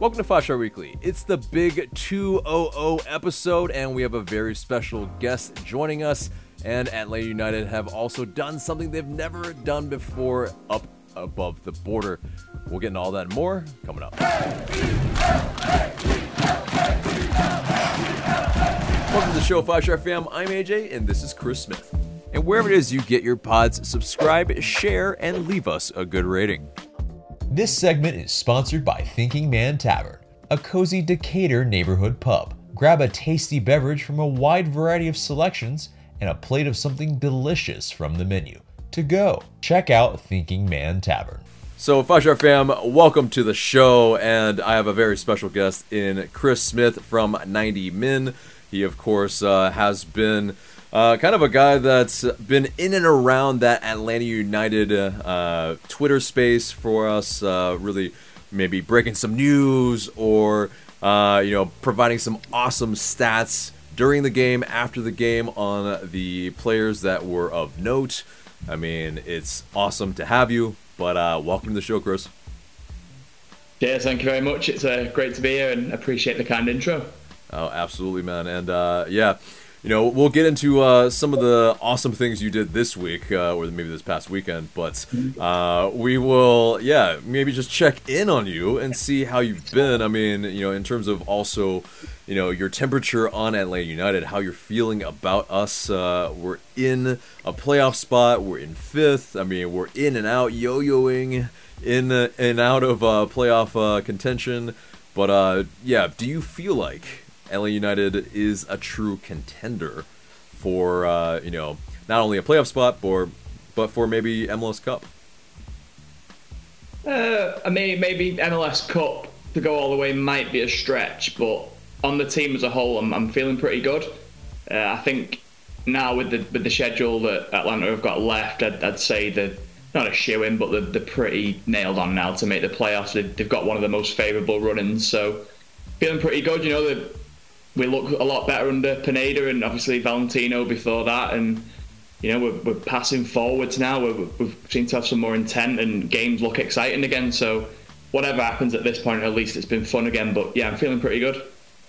Welcome to Five Weekly. It's the big 200 episode, and we have a very special guest joining us. And Atlanta United have also done something they've never done before up above the border. We'll get into all that and more coming up. Welcome to the show, Five Fam. I'm AJ, and this is Chris Smith. And wherever it is you get your pods, subscribe, share, and leave us a good rating. This segment is sponsored by Thinking Man Tavern, a cozy Decatur neighborhood pub. Grab a tasty beverage from a wide variety of selections and a plate of something delicious from the menu. To go, check out Thinking Man Tavern. So, Five Fam, welcome to the show, and I have a very special guest in Chris Smith from 90 Min. He, of course, uh, has been uh, kind of a guy that's been in and around that Atlanta United uh, Twitter space for us, uh, really maybe breaking some news or uh, you know providing some awesome stats during the game, after the game on the players that were of note. I mean, it's awesome to have you, but uh, welcome to the show, Chris. Yeah, thank you very much. It's uh, great to be here and appreciate the kind intro. Oh, absolutely, man. And yeah, you know, we'll get into uh, some of the awesome things you did this week, uh, or maybe this past weekend. But uh, we will, yeah, maybe just check in on you and see how you've been. I mean, you know, in terms of also, you know, your temperature on Atlanta United, how you're feeling about us. Uh, we're in a playoff spot. We're in fifth. I mean, we're in and out, yo-yoing in and out of uh, playoff uh, contention. But yeah, do you feel like LA United is a true contender for uh, you know not only a playoff spot, or but for maybe MLS Cup. Uh, I mean, maybe MLS Cup to go all the way might be a stretch, but on the team as a whole, I'm, I'm feeling pretty good. Uh, I think now with the with the schedule that Atlanta have got left, I'd, I'd say they're not a shoe in, but they're, they're, pretty nailed on now to make the playoffs. They've, got one of the most favourable run-ins, so feeling pretty good. You know, we look a lot better under Pineda and obviously Valentino before that. And, you know, we're, we're passing forwards now. we we seem to have some more intent and games look exciting again. So, whatever happens at this point, at least it's been fun again. But yeah, I'm feeling pretty good.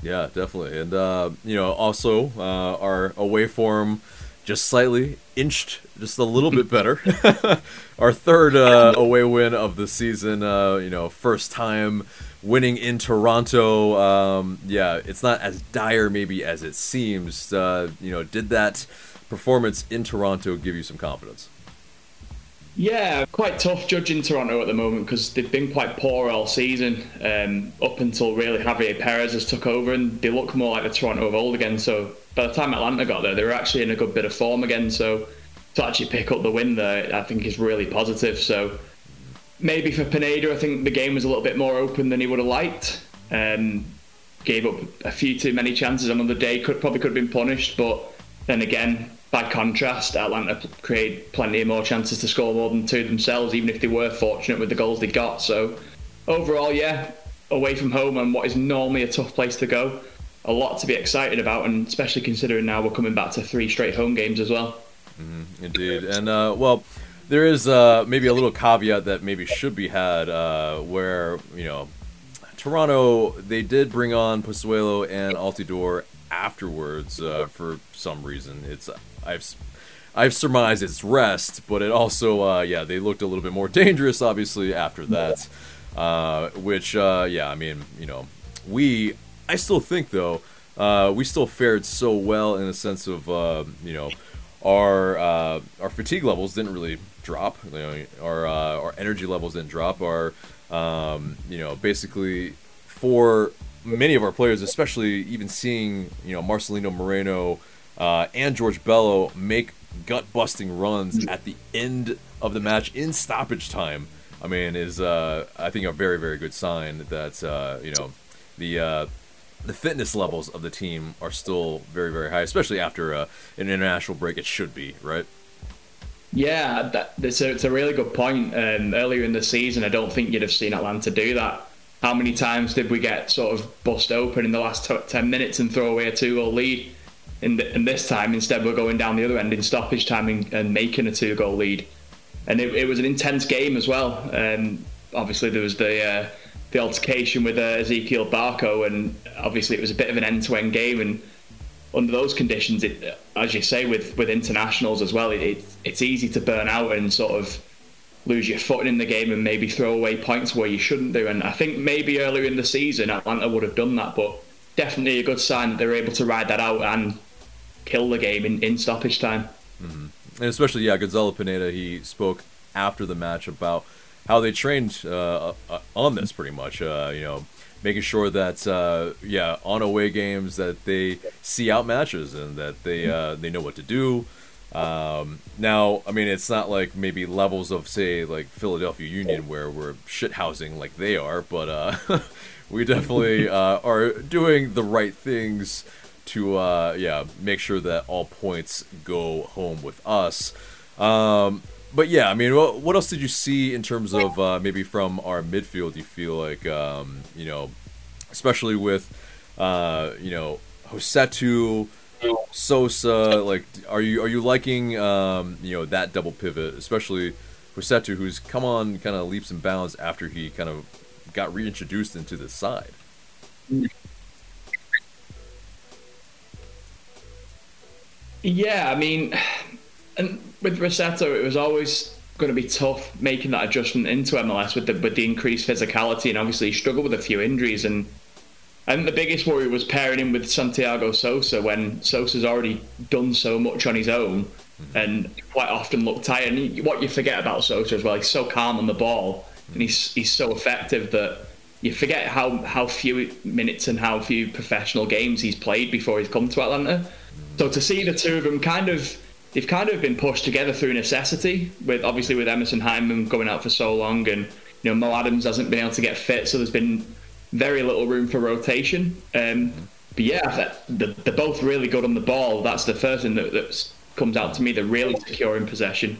Yeah, definitely. And, uh, you know, also uh, our away form just slightly inched just a little bit better. our third uh, away win of the season, uh, you know, first time winning in Toronto. Um, yeah, it's not as dire maybe as it seems. Uh, you know, did that performance in Toronto give you some confidence? Yeah, quite tough judging Toronto at the moment because they've been quite poor all season, um, up until really Javier Perez has took over, and they look more like the Toronto of old again. So by the time Atlanta got there, they were actually in a good bit of form again. So to actually pick up the win there, I think is really positive. So maybe for Pineda, I think the game was a little bit more open than he would have liked. Um, gave up a few too many chances on the day. Could probably could have been punished, but then again, by contrast, Atlanta created plenty of more chances to score more than two themselves, even if they were fortunate with the goals they got. So overall, yeah, away from home and what is normally a tough place to go, a lot to be excited about, and especially considering now we're coming back to three straight home games as well. Mm-hmm, indeed, and uh, well there is uh, maybe a little caveat that maybe should be had uh, where you know Toronto they did bring on Pozuelo and Altidore afterwards uh, for some reason. It's I've I've surmised it's rest, but it also uh, yeah they looked a little bit more dangerous obviously after that. Uh, which uh, yeah I mean you know we I still think though we still fared so well in the sense of you know our our fatigue levels didn't really drop. You know, our uh, our energy levels didn't drop. Our um, you know basically for many of our players, especially even seeing you know Marcelino Moreno uh, and George Bello make gut busting runs at the end of the match in stoppage time. I mean, is uh, I think a very very good sign that uh, you know the uh, the fitness levels of the team are still very very high, especially after uh, an international break. It should be right. Yeah, that, it's, a, it's a really good point. Um, earlier in the season, I don't think you'd have seen Atlanta do that. How many times did we get sort of bust open in the last t- 10 minutes and throw away a two goal lead? In, the, in this time, instead, we're going down the other end in stoppage time and, and making a two goal lead. And it, it, was an intense game as well. Um, obviously, there was the uh, the altercation with uh, Ezequiel Barco, and obviously it was a bit of an end-to-end game. And under those conditions, it, as you say, with with internationals as well, it, it's easy to burn out and sort of lose your footing in the game and maybe throw away points where you shouldn't do. And I think maybe earlier in the season, Atlanta would have done that, but definitely a good sign that they're able to ride that out and kill the game in, in stoppage time. Mm-hmm. And especially, yeah, Gonzalo Pineda, he spoke after the match about how they trained uh, uh, on this pretty much. Uh, you know, making sure that uh, yeah, on away games that they see out matches and that they uh, they know what to do. Um, now, I mean, it's not like maybe levels of say like Philadelphia Union where we're shithousing like they are, but uh, we definitely are doing the right things to yeah make sure that all points go home with us. Um, but yeah, I mean, what, what else did you see in terms of uh, maybe from our midfield? You feel like um, you know, especially with uh, you know Rossetto, Sosa. Like, are you are you liking um, you know that double pivot, especially Rossetto, who's come on kind of leaps and bounds after he kind of got reintroduced into the side. Yeah, I mean, and with Rossetto, it was always going to be tough making that adjustment into MLS with the with the increased physicality, and obviously he struggled with a few injuries. And I think the biggest worry was pairing him with Santiago Sosa when Sosa's already done so much on his own, mm-hmm. and quite often looked tired. And what you forget about Sosa as well, he's so calm on the ball, and he's he's so effective that you forget how how few minutes and how few professional games he's played before he's come to Atlanta. So to see the two of them kind of they've kind of been pushed together through necessity. With obviously with Emerson Hyndman going out for so long, and you know Mo Adams hasn't been able to get fit, so there's been very little room for rotation. Um, but yeah, they're, both really good on the ball. That's the first thing that, that comes out to me. They're really secure in possession.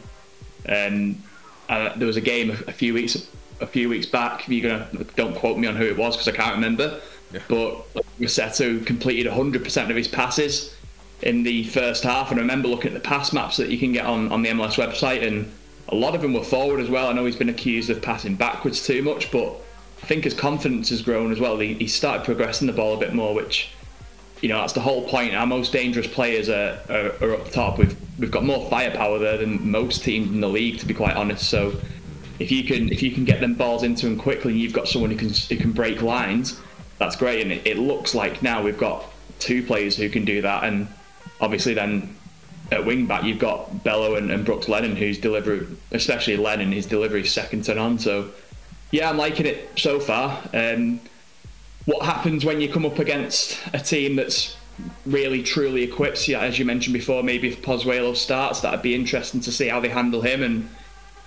Um, uh, there was a game a, a, few weeks a few weeks back. You're gonna don't quote me on who it was because I can't remember. Yeah. But Rossetto completed 100% of his passes in the first half. And I remember looking at the pass maps that you can get on, on the MLS website, and a lot of them were forward as well. I know he's been accused of passing backwards too much, but I think his confidence has grown as well. He, he started progressing the ball a bit more, which, you know, that's the whole point. Our most dangerous players are, are, are up top. We've, we've got more firepower there than most teams in the league, to be quite honest. So if you can if you can get them balls into him quickly, and you've got someone who can who can break lines, that's great. And it, it looks like now we've got two players who can do that, and obviously then at wing back you've got Bello and, and Brooks Lennon who's delivery, especially Lennon, his delivery second to none. So yeah, I'm liking it so far. Um, what happens when you come up against a team that's really truly equipped? Yeah, as you mentioned before, maybe if Pozuelo starts, that'd be interesting to see how they handle him and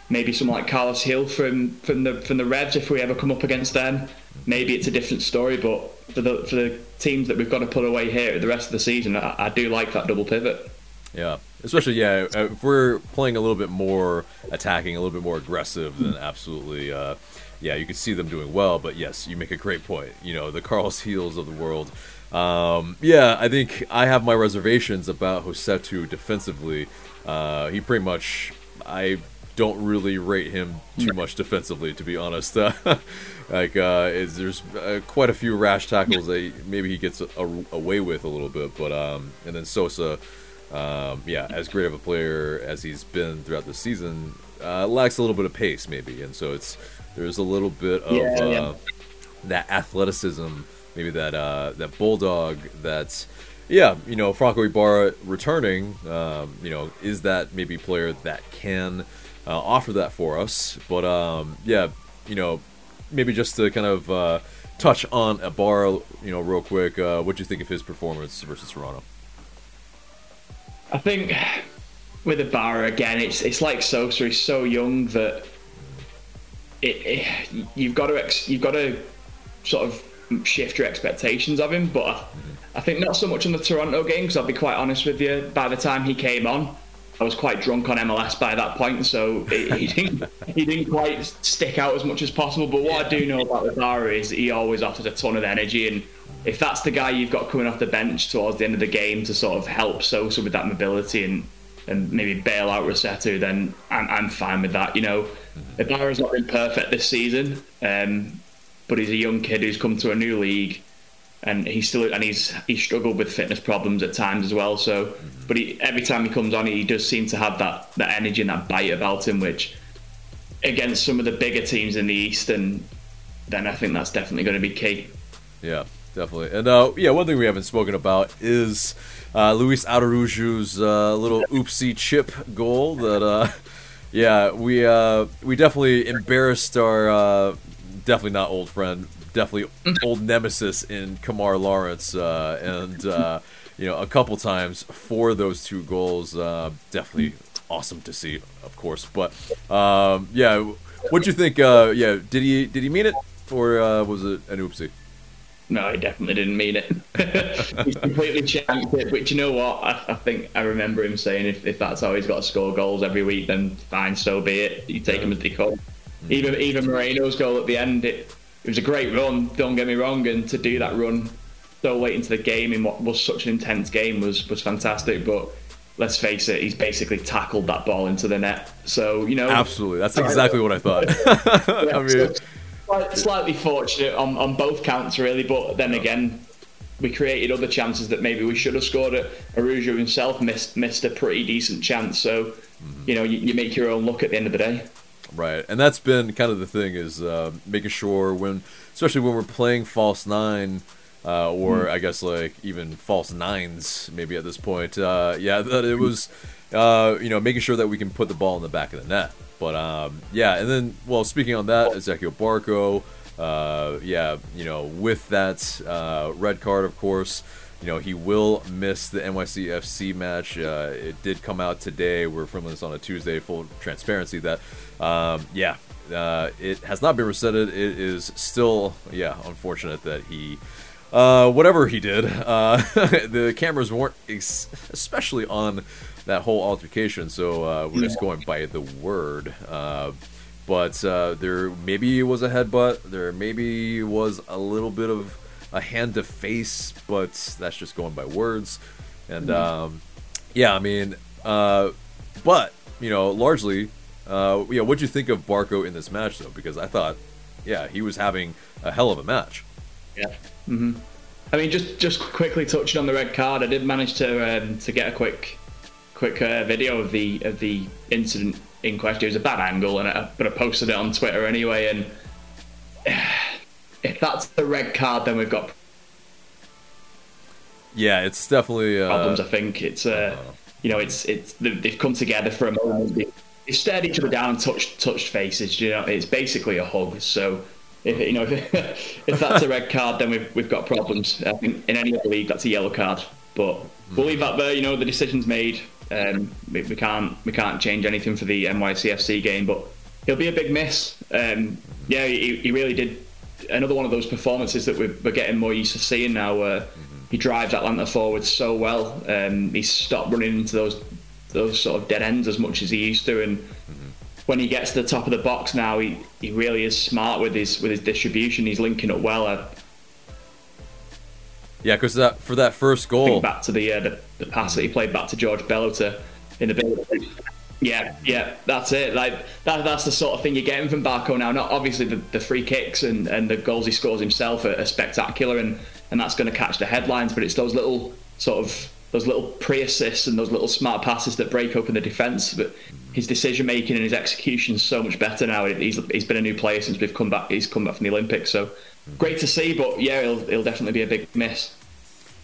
maybe someone like Carles Gil from from the from the Reds if we ever come up against them. Maybe it's a different story, but for the for the teams that we've got to put away here the rest of the season, I, I do like that double pivot. Yeah, especially yeah, uh, if we're playing a little bit more attacking, a little bit more aggressive, then absolutely, uh, yeah, you can see them doing well. But yes, you make a great point. You know, the Carles Gils of the world. Um, yeah, I think I have my reservations about Rossetto defensively. Uh, he pretty much, I don't really rate him too much defensively, to be honest. like, uh, is, there's uh, quite a few rash tackles that maybe he gets a, a, away with a little bit, but um, and then Sosa, um, yeah, as great of a player as he's been throughout the season, uh, lacks a little bit of pace maybe, and so it's there's a little bit of yeah, yeah. Uh, that athleticism, maybe that uh, that bulldog that's yeah, you know, Franco Ibarra returning, um, you know, is that maybe player that can uh, offer that for us. But um, yeah, you know, maybe just to kind of uh, touch on Ibarra, you know, real quick. Uh, what do you think of his performance versus Toronto? I think with Ibarra again, it's it's like Sosa. He's so young that it, it you've got to ex, you've got to sort of shift your expectations of him. But I, I think not so much on the Toronto game because I'll be quite honest with you. By the time he came on, I was quite drunk on MLS by that point, so he didn't he didn't quite stick out as much as possible. But what I do know about Ibarra is he always offers a ton of energy, and if that's the guy you've got coming off the bench towards the end of the game to sort of help Sosa with that mobility and and maybe bail out Rossetto, then I'm, I'm fine with that. You know, mm-hmm. Ibarra's not been perfect this season. Um, but he's a young kid who's come to a new league, and he's still and he's he's struggled with fitness problems at times as well. So, but he, every time he comes on, he does seem to have that that energy and that bite about him, which against some of the bigger teams in the East, and then I think that's definitely going to be key. Yeah, definitely. And uh, yeah, one thing we haven't spoken about is uh, Luis Araujo's uh, little oopsie chip goal. That uh, yeah, we uh, we definitely embarrassed our uh, definitely not old friend, definitely old nemesis in Kemar Lawrence, uh, and uh, you know a couple times for those two goals. Uh, definitely awesome to see, of course. But um, yeah, what'd you think? Uh, yeah, did he did he mean it, or uh, was it an oopsie? No, he definitely didn't mean it. he's completely chanced it. But you know what? I, I, think I remember him saying if, if that's how he's got to score goals every week, then fine, so be it. You take him as they come. Even even Moreno's goal at the end, it, it was a great run. Don't get me wrong, and to do that run so late into the game in what was such an intense game was was fantastic. But let's face it, he's basically tackled that ball into the net. So you know, absolutely, that's exactly what I thought. I mean. So, slightly fortunate on, on both counts, really. But then again, we created other chances that maybe we should have scored. It. Araujo himself missed missed a pretty decent chance. So, mm-hmm. you know, you, you, make your own luck at the end of the day. Right, and that's been kind of the thing is uh, making sure when, especially when we're playing false nine. Uh, or mm. I guess like even false nines, maybe at this point. Uh, yeah, that it was, uh, you know, making sure that we can put the ball in the back of the net. But um, yeah, and then well, speaking on that, Ezequiel Barco, uh, yeah, you know, with that uh, red card, of course, you know he will miss the NYCFC match. Uh, it did come out today. We're filming this on a Tuesday. Full transparency that, um, yeah, uh, it has not been resetted. It is still, yeah, unfortunate that he. Uh, whatever he did, uh, the cameras weren't ex- especially on that whole altercation. So uh, we're just going by the word. Uh, but uh, there maybe was a headbutt. There maybe was a little bit of a hand to face, but that's just going by words. And mm-hmm. um, yeah, I mean, uh, but you know, largely, uh, yeah. What'd you think of Barco in this match, though? Because I thought, yeah, he was having a hell of a match. Yeah. Mm-hmm. I mean, just just quickly touching on the red card, I did manage to um, to get a quick quick uh, video of the of the incident in question. It was a bad angle, and I, but I posted it on Twitter anyway. And if that's the red card, then we've got yeah, it's definitely uh, problems. I think it's uh, uh, you know it's it's they've come together for a moment. They stared each other down and touched touched faces. You know, it's basically a hug. So. If, you know, if, if that's a red card, then we've, we've got problems. I think in any other league, that's a yellow card. But we'll leave that there. You know, the decision's made. Um, we, we, can't we can't change anything for the NYCFC game, but he'll be a big miss. Um, yeah, he, he, really did another one of those performances that we're, we're getting more used to seeing now. Where mm-hmm. he drives Atlanta forward so well. Um, he's stopped running into those those sort of dead ends as much as he used to, and mm-hmm. when he gets to the top of the box now, he, he really is smart with his with his distribution. He's linking up well. I, yeah, because that for that first goal, back to the, uh, the the pass that he played back to George Bellota in the build. Yeah, yeah, that's it. Like that, that's the sort of thing you're getting from Barco now. Not obviously the, the free kicks and, and the goals he scores himself are, are spectacular, and, and that's going to catch the headlines. But it's those little sort of those little pre-assists and those little smart passes that break open the defence. But his decision making and his execution is so much better now. He's, he's been a new player since we've come back. He's come back from the Olympics, so great to see. But yeah, he'll, he'll definitely be a big miss.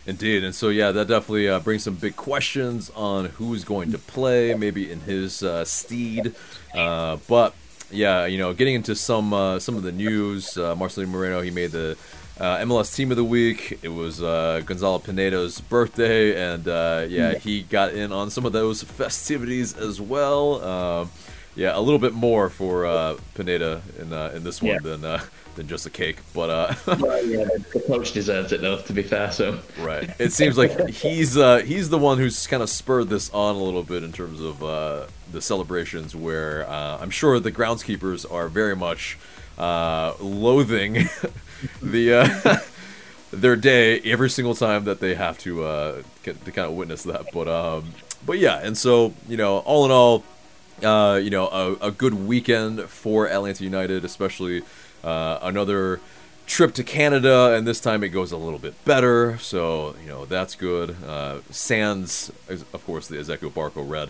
Indeed, and so yeah, that definitely uh, brings some big questions on who's going to play, maybe in his uh, steed. Uh, but yeah, you know, getting into some uh, some of the news, uh, Marcelino Moreno he made the uh, MLS Team of the Week. It was Gonzalo Pineda's birthday, and yeah, he got in on some of those festivities as well. Yeah, a little bit more for Pineda in in this one yeah. than than just a cake. But uh, well, yeah, the coach deserves it though. To be fair, so right. It seems like he's uh, he's the one who's kind of spurred this on a little bit in terms of uh, the celebrations. Where uh, I'm sure the groundskeepers are very much uh, loathing the. Uh, their day every single time that they have to uh, get, to kind of witness that, but um, but yeah, and so you know, all in all, uh, you know, a, a good weekend for Atlanta United, especially uh, another trip to Canada, and this time it goes a little bit better. So you know that's good. Uh, of course, the Ezequiel Barco red,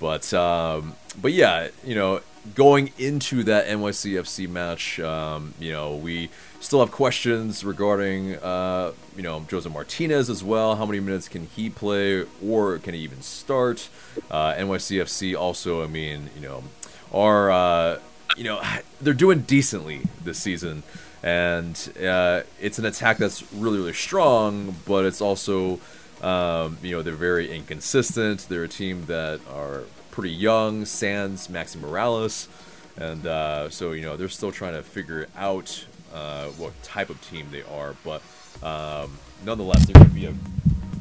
but um, but yeah, you know, going into that NYCFC match, um, you know, we still have questions regarding uh, you know Josef Martinez as well. How many minutes can he play, or can he even start? Uh, NYCFC also, I mean, you know, are uh, you know they're doing decently this season and uh, it's an attack that's really really strong, but it's also um, you know they're very inconsistent. They're a team that are pretty young, Sans, Maxi Moralez, and uh, so you know they're still trying to figure out uh, what type of team they are. But um, nonetheless, they're going to be a.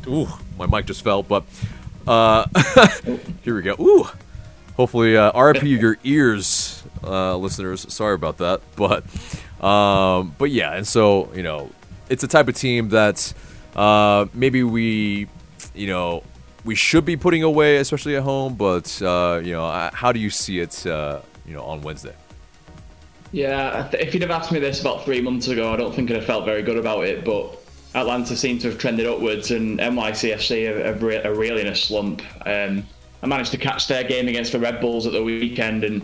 Ooh, my mic just fell, but uh, here we go. Ooh, hopefully, uh, RIP your ears, uh, listeners. Sorry about that, but. Um, but yeah, and so you know, it's a type of team that uh, maybe we, you know, we should be putting away, especially at home. But uh, you know, how do you see it, uh, you know, on Wednesday? Yeah, if you'd have asked me this about three months ago, I don't think I'd have felt very good about it. But Atlanta seem to have trended upwards, and NYCFC are, are really in a slump. Um, I managed to catch their game against the Red Bulls at the weekend, and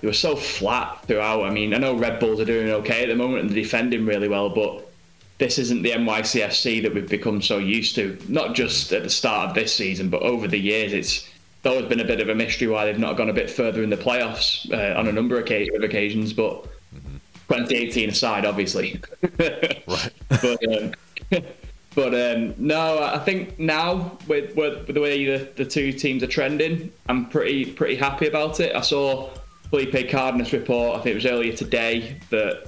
they were so flat throughout. I mean, I know Red Bulls are doing okay at the moment and they're defending really well, but this isn't the NYCFC that we've become so used to. Not just at the start of this season, but over the years, it's always been a bit of a mystery why they've not gone a bit further in the playoffs uh, on a number of occasions. But mm-hmm. 2018 aside, obviously. right. but um, but um, no, I think now with, with the way the, the two teams are trending, I'm pretty pretty happy about it. I saw Felipe Cardenas report, I think it was earlier today, that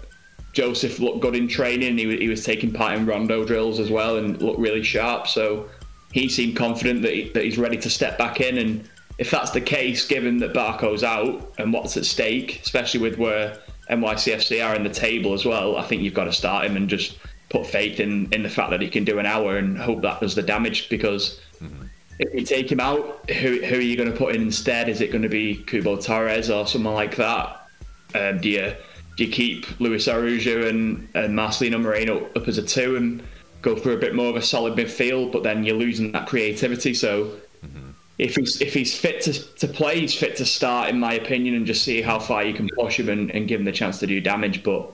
Josef looked good in training. He, he was taking part in rondo drills as well and looked really sharp. So he seemed confident that, he, that he's ready to step back in. And if that's the case, given that Barco's out and what's at stake, especially with where NYCFC are in the table as well, I think you've got to start him and just put faith in, in the fact that he can do an hour and hope that does the damage because. Mm-hmm if you take him out, who, who are you going to put in instead? Is it going to be Cubo Torres or someone like that? Um, do you do you keep Luis Araujo and, and Marcelino Moreno up as a two and go for a bit more of a solid midfield? But then you're losing that creativity. So mm-hmm. if he's if he's fit to, to play, he's fit to start, in my opinion, and just see how far you can push him and, and give him the chance to do damage. But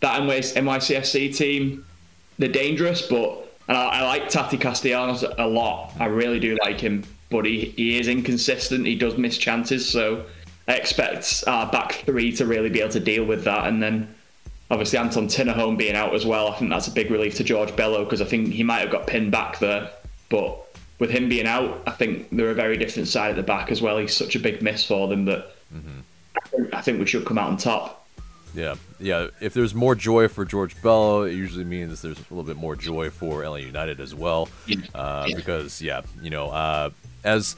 that NYCFC team, they're dangerous, but and I, I like Tati Castellanos a lot. I really do like him, but he, he is inconsistent. He does miss chances, so I expect our back three to really be able to deal with that. And then obviously Anton Tinnerholm being out as well, I think that's a big relief to George Bello because I think he might have got pinned back there. But with him being out, I think they're a very different side at the back as well. He's such a big miss for them that mm-hmm. I think we should come out on top. Yeah, yeah. If there's more joy for George Bello, it usually means there's a little bit more joy for LA United as well. Uh, because yeah, you know, uh, as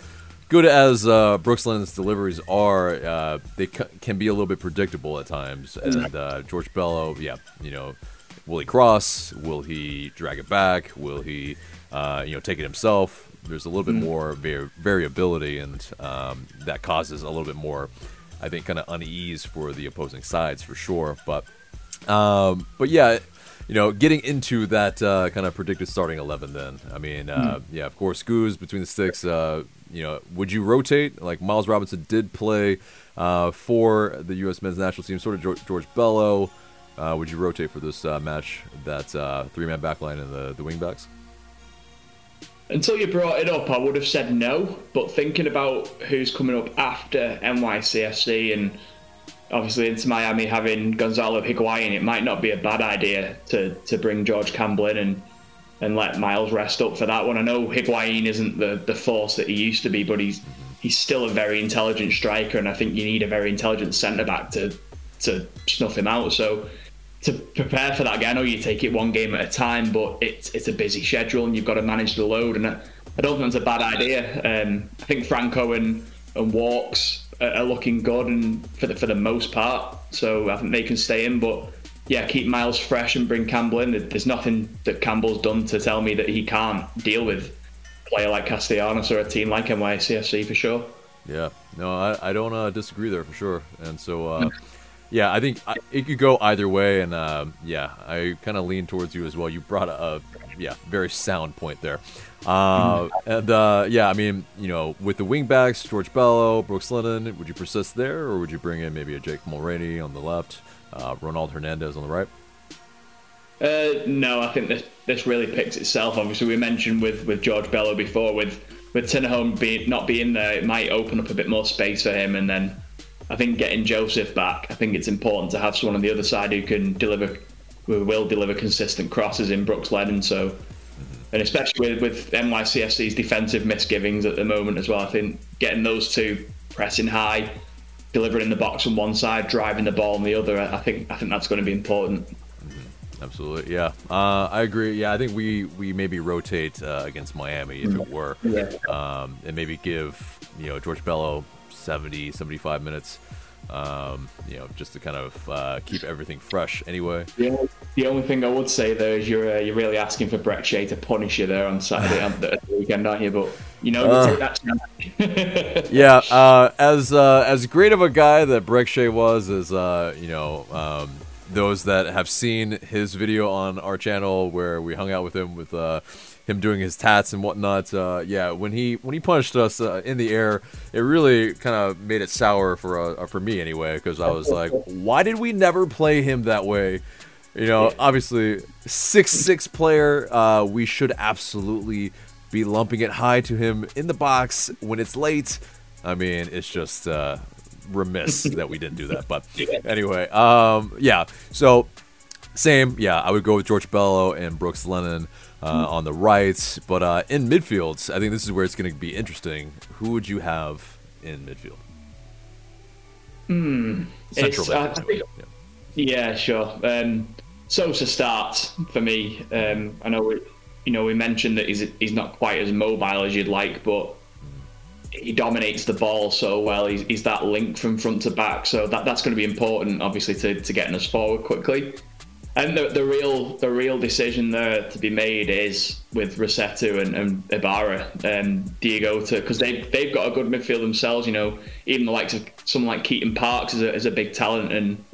good as uh, Brooks Lennon's deliveries are, uh, they c- can be a little bit predictable at times. And uh, George Bello, yeah, you know, will he cross? Will he drag it back? Will he, uh, you know, take it himself? There's a little bit mm. more var- variability, and um, that causes a little bit more I think, kind of unease for the opposing sides for sure. But, um, but yeah, you know, getting into that uh, kind of predicted starting eleven. Then, I mean, uh, mm. yeah, of course, Goose between the sticks. Uh, you know, would you rotate? Like Miles Robinson did play uh, for the U.S. men's national team, sort of George, Bello. Uh, would you rotate for this uh, match? That three man backline and the the wingbacks. Until you brought it up, I would have said no. But thinking about who's coming up after NYCFC and obviously into Miami having Gonzalo Higuain, it might not be a bad idea to, to bring George Campbell in and, and let Miles rest up for that one. I know Higuain isn't the, the force that he used to be, but he's he's still a very intelligent striker, and I think you need a very intelligent centre back to to snuff him out. So to prepare for that game. I know you take it one game at a time, but it's it's a busy schedule and you've got to manage the load. And I, I don't think it's a bad idea. Um, I think Franco and and Walkes are, looking good and for the for the most part, so I think they can stay in. But yeah, keep Miles fresh and bring Campbell in. There's nothing that Campbell's done to tell me that he can't deal with a player like Castellanos or a team like NYCFC for sure. Yeah, no, I, I don't uh, disagree there for sure. And so, uh, yeah, I think it could go either way, and uh, yeah, I kind of lean towards you as well. You brought a, a yeah very sound point there, uh, and uh, yeah, I mean you know with the wingbacks, George Bello, Brooks Lennon, would you persist there, or would you bring in maybe a Jake Mulraney on the left, uh, Ronald Hernandez on the right? Uh, no, I think this this really picks itself. Obviously, we mentioned with with George Bello before with with Tinnerholm being not being there, it might open up a bit more space for him, and then I think getting Josef back, I think it's important to have someone on the other side who can deliver, who will deliver consistent crosses in Brooks Lennon. So, and especially with, with NYCFC's defensive misgivings at the moment as well, I think getting those two pressing high, delivering in the box on one side, driving the ball on the other, I think I think that's going to be important. Absolutely, yeah. Uh, I agree. Yeah, I think we we maybe rotate uh, against Miami if it were, Yeah. um, and maybe give you know George Bello 70, 75 minutes, um, you know, just to kind of uh, keep everything fresh. Anyway, The only, the only thing I would say there is you're uh, you're really asking for Brek Shea to punish you there on Saturday on the weekend, aren't you? But you know, Uh. we'll take that chance. yeah, uh, as uh, as great of a guy that Brek Shea was, as uh, you know, um, those that have seen his video on our channel where we hung out with him with uh, him doing his tats and whatnot. Uh, yeah, when he when he punched us uh, in the air, it really kind of made it sour for uh, for me anyway, because I was like, why did we never play him that way? You know, obviously six six player, uh, we should absolutely be lumping it high to him in the box when it's late. I mean, it's just uh, remiss that we didn't do that. But anyway, um, yeah. So same, yeah. I would go with George Bello and Brooks Lennon uh, on the right, but uh, in midfields, I think this is where it's going to be interesting. Who would you have in midfield? Central I- I midfield. think- yeah. Yeah, sure. Um, Sosa starts for me. Um, I know we, you know, we mentioned that he's he's not quite as mobile as you'd like, but he dominates the ball so well. He's, he's that link from front to back, so that, that's going to be important, obviously, to, to getting us forward quickly. And the, the real the real decision there to be made is with Rossetto and, and Ibarra and Diego to because they they've got a good midfield themselves. You know, even the likes of someone like Keaton Parks is a, is a big talent and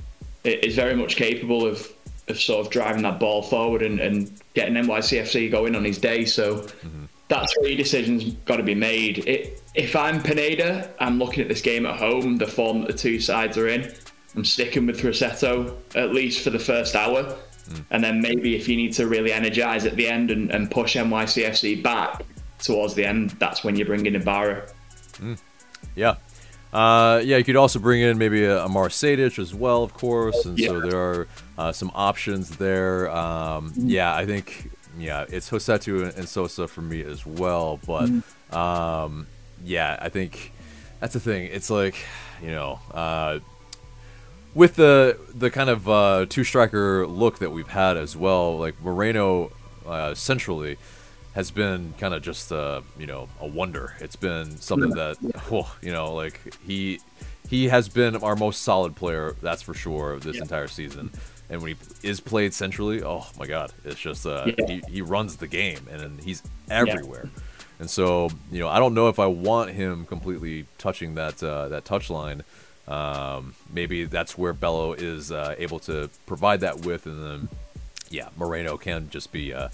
is very much capable of of sort of driving that ball forward and, and getting NYCFC going on his day. So mm-hmm. that three decisions got to be made. It, if I'm Pineda, I'm looking at this game at home, the form that the two sides are in. I'm sticking with Rossetto at least for the first hour. And then maybe if you need to really energise at the end and, and push NYCFC back towards the end, that's when you bring in Ibarra. Yeah. Uh, yeah, you could also bring in maybe a, Amar Sejdic as well, of course, and so there are uh, some options there. Um, yeah, I think yeah, it's Rossetto and, and Sosa for me as well, but um, yeah, I think that's the thing. It's like you know, uh, with the the kind of uh, two striker look that we've had as well, like Moreno uh, centrally has been kind of just uh, you know a wonder. It's been something that oh, you know like he he has been our most solid player, that's for sure, this Yeah. entire season. And when he is played centrally, oh my god, it's just uh, Yeah. he, he runs the game and he's everywhere. And so you know I don't know if I want him completely touching that uh, that touch line. Um, maybe that's where Bello is uh, able to provide that with, and then yeah, Moreno can just be uh,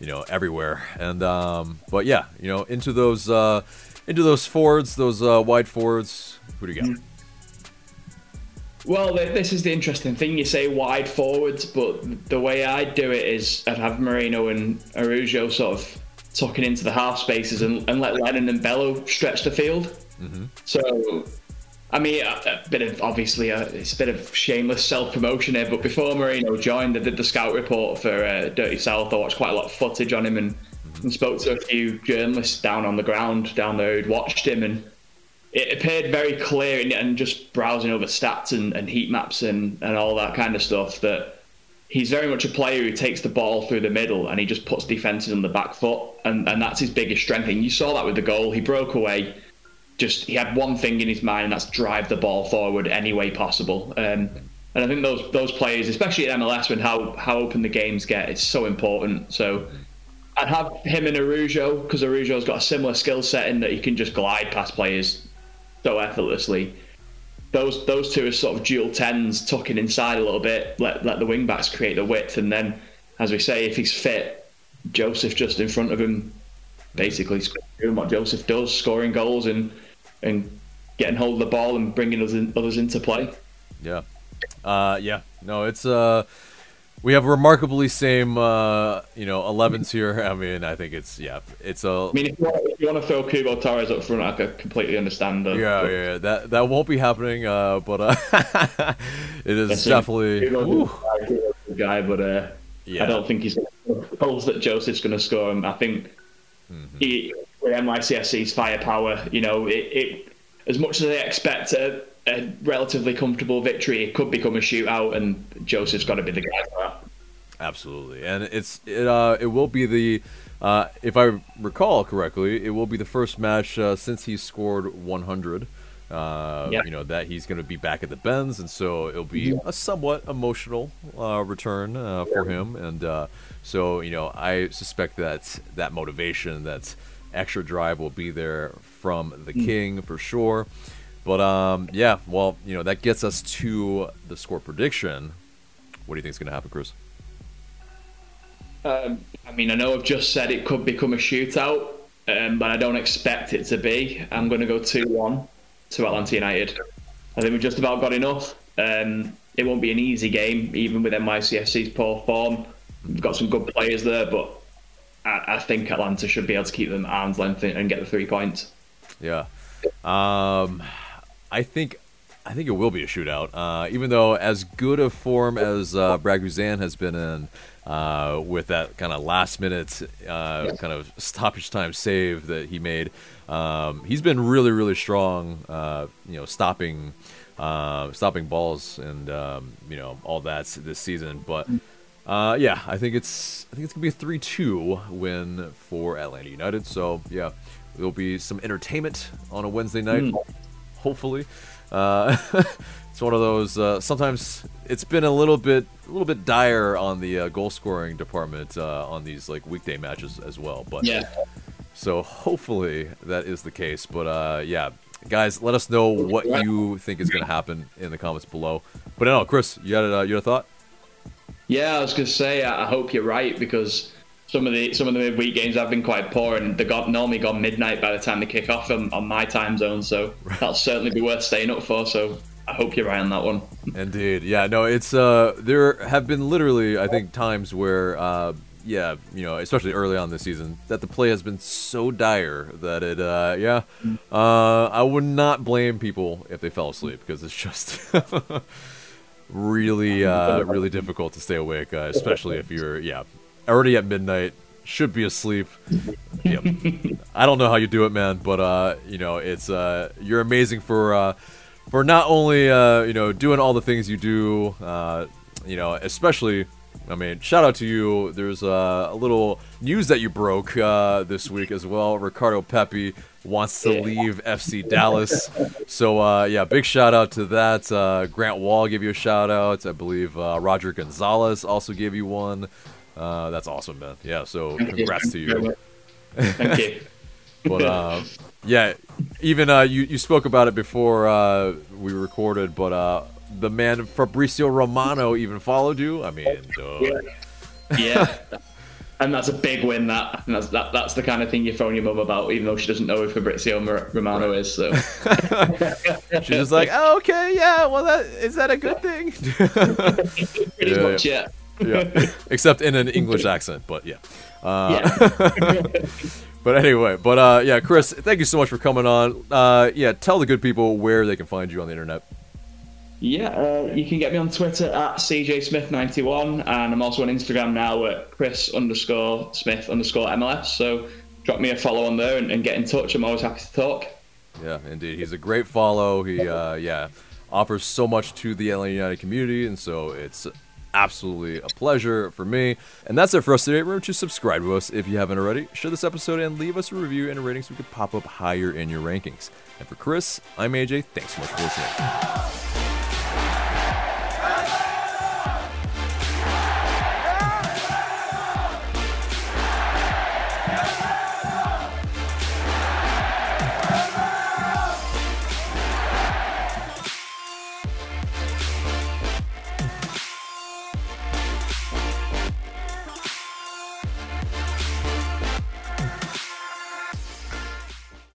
you know everywhere. And um, but yeah, you know into those uh, into those forwards, those uh, wide forwards. Who do you got? Well, this is the interesting thing. You say wide forwards, but the way I'd do it is I'd have Moreno and Araujo sort of tucking into the half spaces and, and let Lennon and Bello stretch the field. So, I mean, a, bit of obviously a, it's a bit of shameless self promotion here. But before Moreno joined, I did the scout report for uh, Dirty South. I watched quite a lot of footage on him and, and spoke to a few journalists down on the ground down there who'd watched him and it appeared very clear and, and just browsing over stats and, and heat maps and, and all that kind of stuff that he's very much a player who takes the ball through the middle and he just puts defenses on the back foot and, and that's his biggest strength and you saw that with the goal he broke away just he had one thing in his mind and that's drive the ball forward any way possible um, and I think those those players especially at MLS when how how open the games get it's so important so I'd have him and Araujo because Araujo's got a similar skill set in that he can just glide past players so effortlessly. those those two are sort of dual tens, tucking inside a little bit, let let the wing backs create the width, and then, as we say, if he's fit, Josef just in front of him, basically doing what Josef does, scoring goals and and getting hold of the ball and bringing others, in, others into play. Yeah, uh, yeah. No, it's uh, we have remarkably same uh, you know 11s here. I mean, I think it's yeah, it's a. I mean, if you want, if you want to throw Cubo Torres up front, I could completely understand. That, yeah, yeah, yeah, that that won't be happening. Uh, but uh, it is definitely a guy, but uh, yeah. I don't think he's goals that Josef's going to score. And I think mm-hmm. he, with NYCFC's firepower, you know, it, it as much as they expect a, a, relatively comfortable victory, it could become a shootout, and Josef's got to be the guy for that. Absolutely, and it's it uh, it will be the uh, if I recall correctly, it will be the first match uh, since he scored 100. Uh, You know that he's going to be back at the Benz, and so it'll be yeah. a somewhat emotional uh, return uh, for him. And uh, so you know, I suspect that that motivation, that extra drive, will be there from the mm. King for sure. But um, yeah, well, you know, that gets us to the score prediction. What do you think is going to happen, Chris? Um, I mean, I know I've just said it could become a shootout, um, but I don't expect it to be. I'm going to go 2 1 to Atlanta United. I think we've just about got enough. Um, it won't be an easy game, even with NYCFC's poor form. We've got some good players there, but I, I think Atlanta should be able to keep them arm's length and get the three points. Yeah. Um, I think I think it will be a shootout. Uh, even though as good a form as uh, Brad Guzan has been in, uh, with that kind of last minute uh, kind of stoppage time save that he made, um, he's been really really strong. Uh, you know, stopping uh, stopping balls and um, you know all that this season. But uh, yeah, I think it's I think it's gonna be a three-two win for Atlanta United. So yeah, there'll be some entertainment on a Wednesday night, mm. hopefully. Uh, it's one of those. Uh, sometimes it's been a little bit, a little bit dire on the uh, goal scoring department uh, on these like weekday matches as well. But yeah. So hopefully that is the case. But uh, yeah, guys, let us know what you think is going to happen in the comments below. But no, Chris, you had a, you had a thought? Yeah, I was going to say I hope you're right because some of the some of the midweek games have been quite poor, and they got normally gone midnight by the time they kick off on, on my time zone. So that'll certainly be worth staying up for. So I hope you're right on that one. Indeed, yeah. No, it's uh, there have been literally I think times where uh, yeah, you know, especially early on this season, that the play has been so dire that it, uh, yeah, uh, I would not blame people if they fell asleep because it's just really, uh, really difficult to stay awake, uh, especially if you're, yeah, already at midnight, should be asleep. Yep. I don't know how you do it, man, but uh, you know, it's uh, you're amazing for uh, for not only uh, you know doing all the things you do, uh, you know, especially I mean, shout out to you. There's uh, a little news that you broke uh, this week as well. Ricardo Pepi wants to leave FC Dallas. So, uh, yeah, big shout out to that. Uh, Grant Wahl gave you a shout out. I believe uh, Roger Gonzalez also gave you one. Uh, that's awesome, man. Yeah, so congrats to you. Thank you. but, yeah, even you, you spoke about it before we recorded, but the man Fabrizio Romano even followed you. I mean, yeah. yeah. and that's a big win. That and that's that, that's the kind of thing you phone your mum about, even though she doesn't know who Fabrizio Romano is. So she's just like, oh, okay, yeah. Well, that is that a good thing? Pretty yeah, much, yeah. yeah. Except in an English accent, but yeah. Uh, yeah. but anyway, but uh, yeah, Chris, thank you so much for coming on. Uh, yeah, tell the good people where they can find you on the internet. Yeah, uh, you can get me on Twitter at cjsmith91, and I'm also on Instagram now at chris underscore smith underscore MLS. So drop me a follow on there and, and get in touch. I'm always happy to talk. Yeah, indeed. He's a great follow. He, uh, yeah, offers so much to the LA United community, and so it's absolutely a pleasure for me. And that's it for us today. Remember to subscribe to us if you haven't already. Share this episode and leave us a review and a rating so we could pop up higher in your rankings. And for Chris, I'm AJ. Thanks so much for listening.